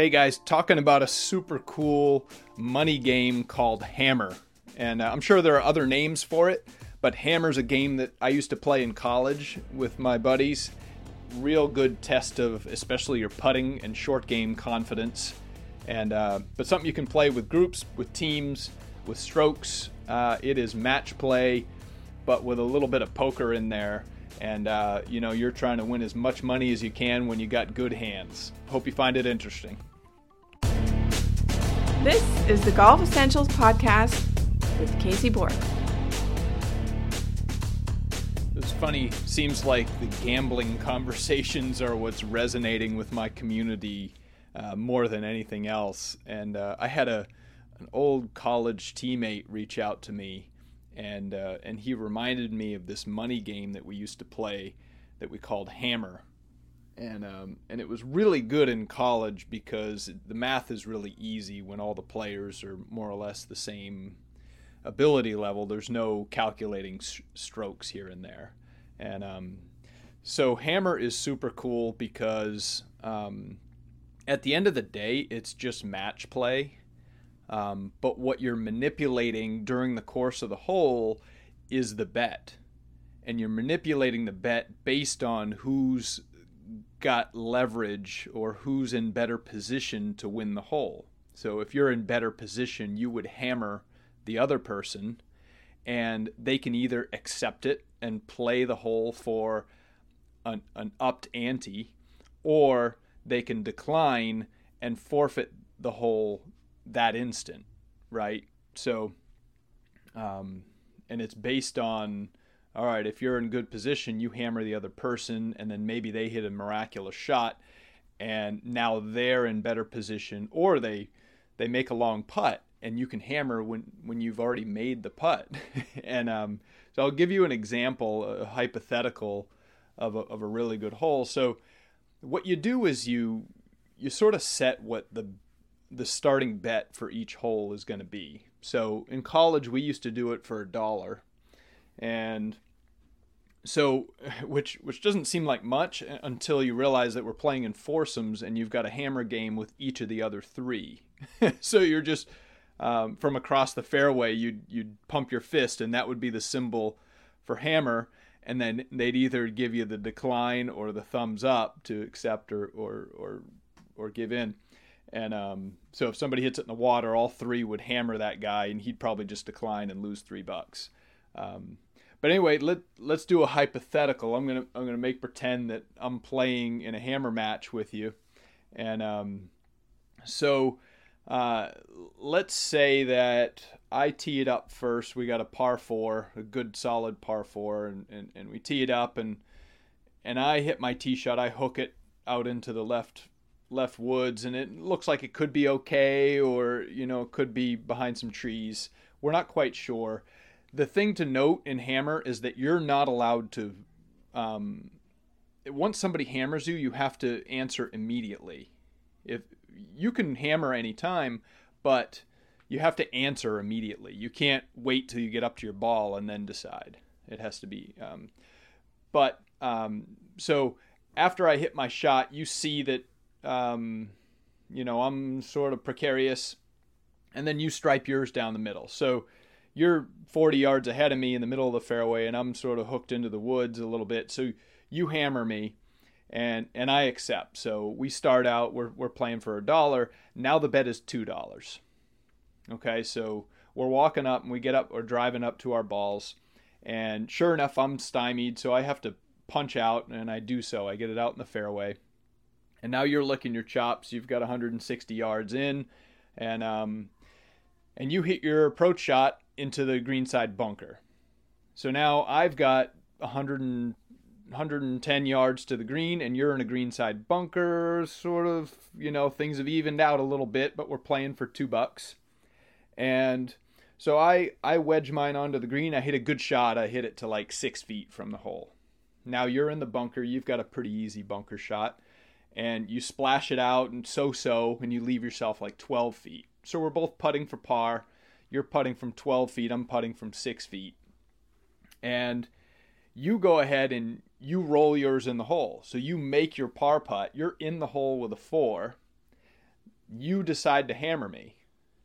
Hey guys, talking about a super cool money game called Hammer. And uh, I'm sure there are other names for it, but Hammer's a game that I used to play in college with my buddies. Real good test of especially your putting and short game confidence. And uh, but something you can play with groups, with teams, with strokes. Uh, it is match play, but with a little bit of poker in there and uh, you know you're trying to win as much money as you can when you got good hands. Hope you find it interesting. This is the Golf Essentials podcast with Casey Bourque. It's funny. Seems like the gambling conversations are what's resonating with my community uh, more than anything else. And uh, I had a an old college teammate reach out to me and uh, and he reminded me of this money game that we used to play that we called Hammer, and um, and it was really good in college because the math is really easy when all the players are more or less the same ability level. There's no calculating strokes here and there, and um, so Hammer is super cool because um, at the end of the day, it's just match play um, but what you're manipulating during the course of the hole is the bet. And you're manipulating the bet based on who's got leverage or who's in better position to win the hole. So if you're in better position, you would hammer the other person and they can either accept it and play the hole for an, an upped ante or they can decline and forfeit the hole that instant, right? So, um, and it's based on, all right, if you're in good position, you hammer the other person, and then maybe they hit a miraculous shot, and now they're in better position, or they they make a long putt, and you can hammer when when you've already made the putt. and um, so I'll give you an example, a hypothetical of a, of a really good hole. So what you do is you you sort of set what the the starting bet for each hole is going to be. So in college, we used to do it for a dollar, and so which which doesn't seem like much until you realize that we're playing in foursomes and you've got a hammer game with each of the other three. so you're just um, from across the fairway, you'd you'd pump your fist, and that would be the symbol for hammer. And then they'd either give you the decline or the thumbs up to accept or or or, or give in. And um, so if somebody hits it in the water, all three would hammer that guy, and he'd probably just decline and lose three bucks. Um, but anyway, let let's do a hypothetical. I'm gonna I'm gonna make pretend that I'm playing in a hammer match with you, and um, so uh, let's say that I tee it up first. We got a par four, a good solid par four, and, and, and we tee it up, and and I hit my tee shot. I hook it out into the left left woods and it looks like it could be okay or you know it could be behind some trees we're not quite sure the thing to note in hammer is that you're not allowed to um, once somebody hammers you you have to answer immediately. If you can hammer anytime but you have to answer immediately. You can't wait till you get up to your ball and then decide. It has to be um, but um, so after i hit my shot you see that um, you know, I'm sort of precarious, and then you stripe yours down the middle. So you're 40 yards ahead of me in the middle of the fairway, and I'm sort of hooked into the woods a little bit. So you hammer me, and and I accept. So we start out, we're we're playing for a dollar. Now the bet is two dollars. Okay, so we're walking up, and we get up, or driving up to our balls, and sure enough, I'm stymied, so I have to punch out, and I do so. I get it out in the fairway and now you're licking your chops. You've got 160 yards in, and um, and you hit your approach shot into the greenside bunker. So now I've got 100 and, 110 yards to the green, and you're in a greenside bunker. Sort of, you know, things have evened out a little bit, but we're playing for two bucks, and so I I wedge mine onto the green. I hit a good shot. I hit it to like six feet from the hole. Now you're in the bunker. You've got a pretty easy bunker shot and you splash it out and so so, and you leave yourself like 12 feet. So we're both putting for par. You're putting from 12 feet, I'm putting from 6 feet. And you go ahead and you roll yours in the hole. So you make your par putt. You're in the hole with a four. you decide to hammer me.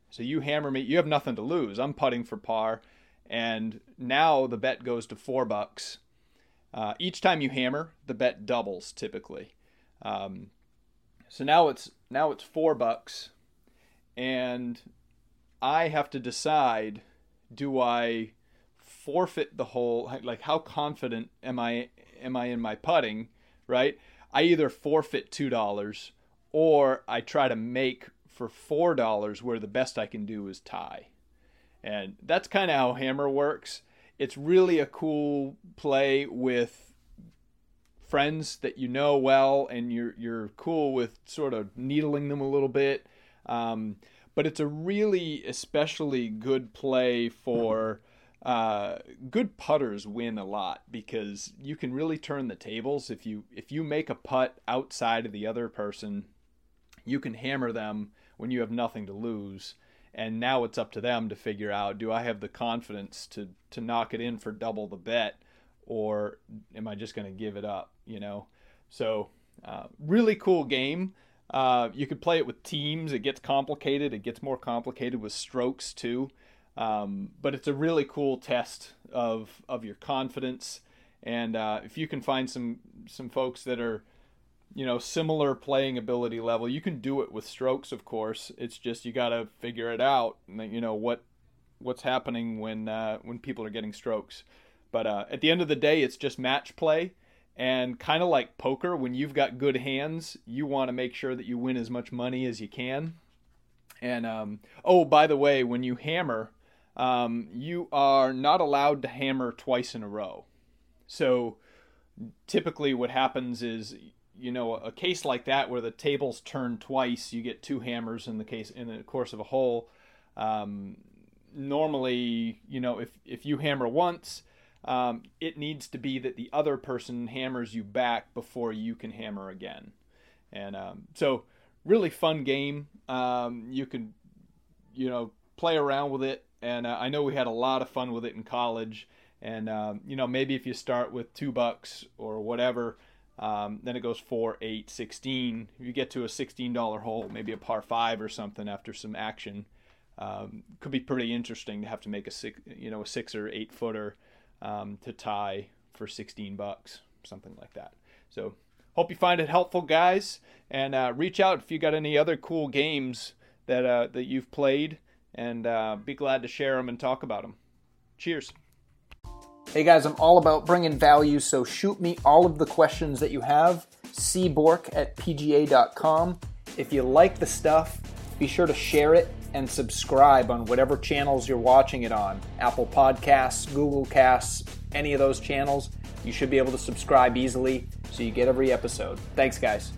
So you hammer me, you have nothing to lose. I'm putting for par, and now the bet goes to four bucks. Uh, each time you hammer, the bet doubles typically. Um, so now it's now it's four bucks, and I have to decide: do I forfeit the hole? Like, how confident am I am I in my putting? Right? I either forfeit two dollars or I try to make for four dollars where the best I can do is tie. And that's kind of how Hammer works. It's really a cool play with friends that you know well and you're you're cool with sort of needling them a little bit. Um, but it's a really especially good play for uh, good putters win a lot because you can really turn the tables if you if you make a putt outside of the other person you can hammer them when you have nothing to lose. And now it's up to them to figure out do I have the confidence to, to knock it in for double the bet or am I just going to give it up, you know? So, uh, really cool game. Uh, you could play it with teams. It gets complicated. It gets more complicated with strokes too. Um, but it's a really cool test of of your confidence. And uh, if you can find some some folks that are you know, similar playing ability level. You can do it with strokes, of course. It's just you got to figure it out. You know what what's happening when uh, when people are getting strokes. But uh, at the end of the day, it's just match play, and kind of like poker. When you've got good hands, you want to make sure that you win as much money as you can. And um, oh, by the way, when you hammer, um, you are not allowed to hammer twice in a row. So typically, what happens is you know a case like that where the tables turn twice you get two hammers in the case in the course of a hole um, normally you know if if you hammer once um, it needs to be that the other person hammers you back before you can hammer again. And um, so really fun game. Um, you can you know play around with it. And uh, i know we had a lot of fun with it in college. And um, you know maybe if you start with two bucks or whatever um, then it goes 4, 8, 16. If you get to a $16 hole, maybe a par 5 or something after some action, um, could be pretty interesting to have to make a six, you know, a six or eight footer um, to tie for 16 bucks, something like that. So hope you find it helpful, guys, and uh, reach out if you got any other cool games that uh, that you've played, and uh, be glad to share them and talk about them. Cheers. Hey guys, I'm all about bringing value, so shoot me all of the questions that you have. cbourque at pga.com. If you like the stuff, be sure to share it and subscribe on whatever channels you're watching it on Apple Podcasts, Google Casts, any of those channels. You should be able to subscribe easily so you get every episode. Thanks, guys.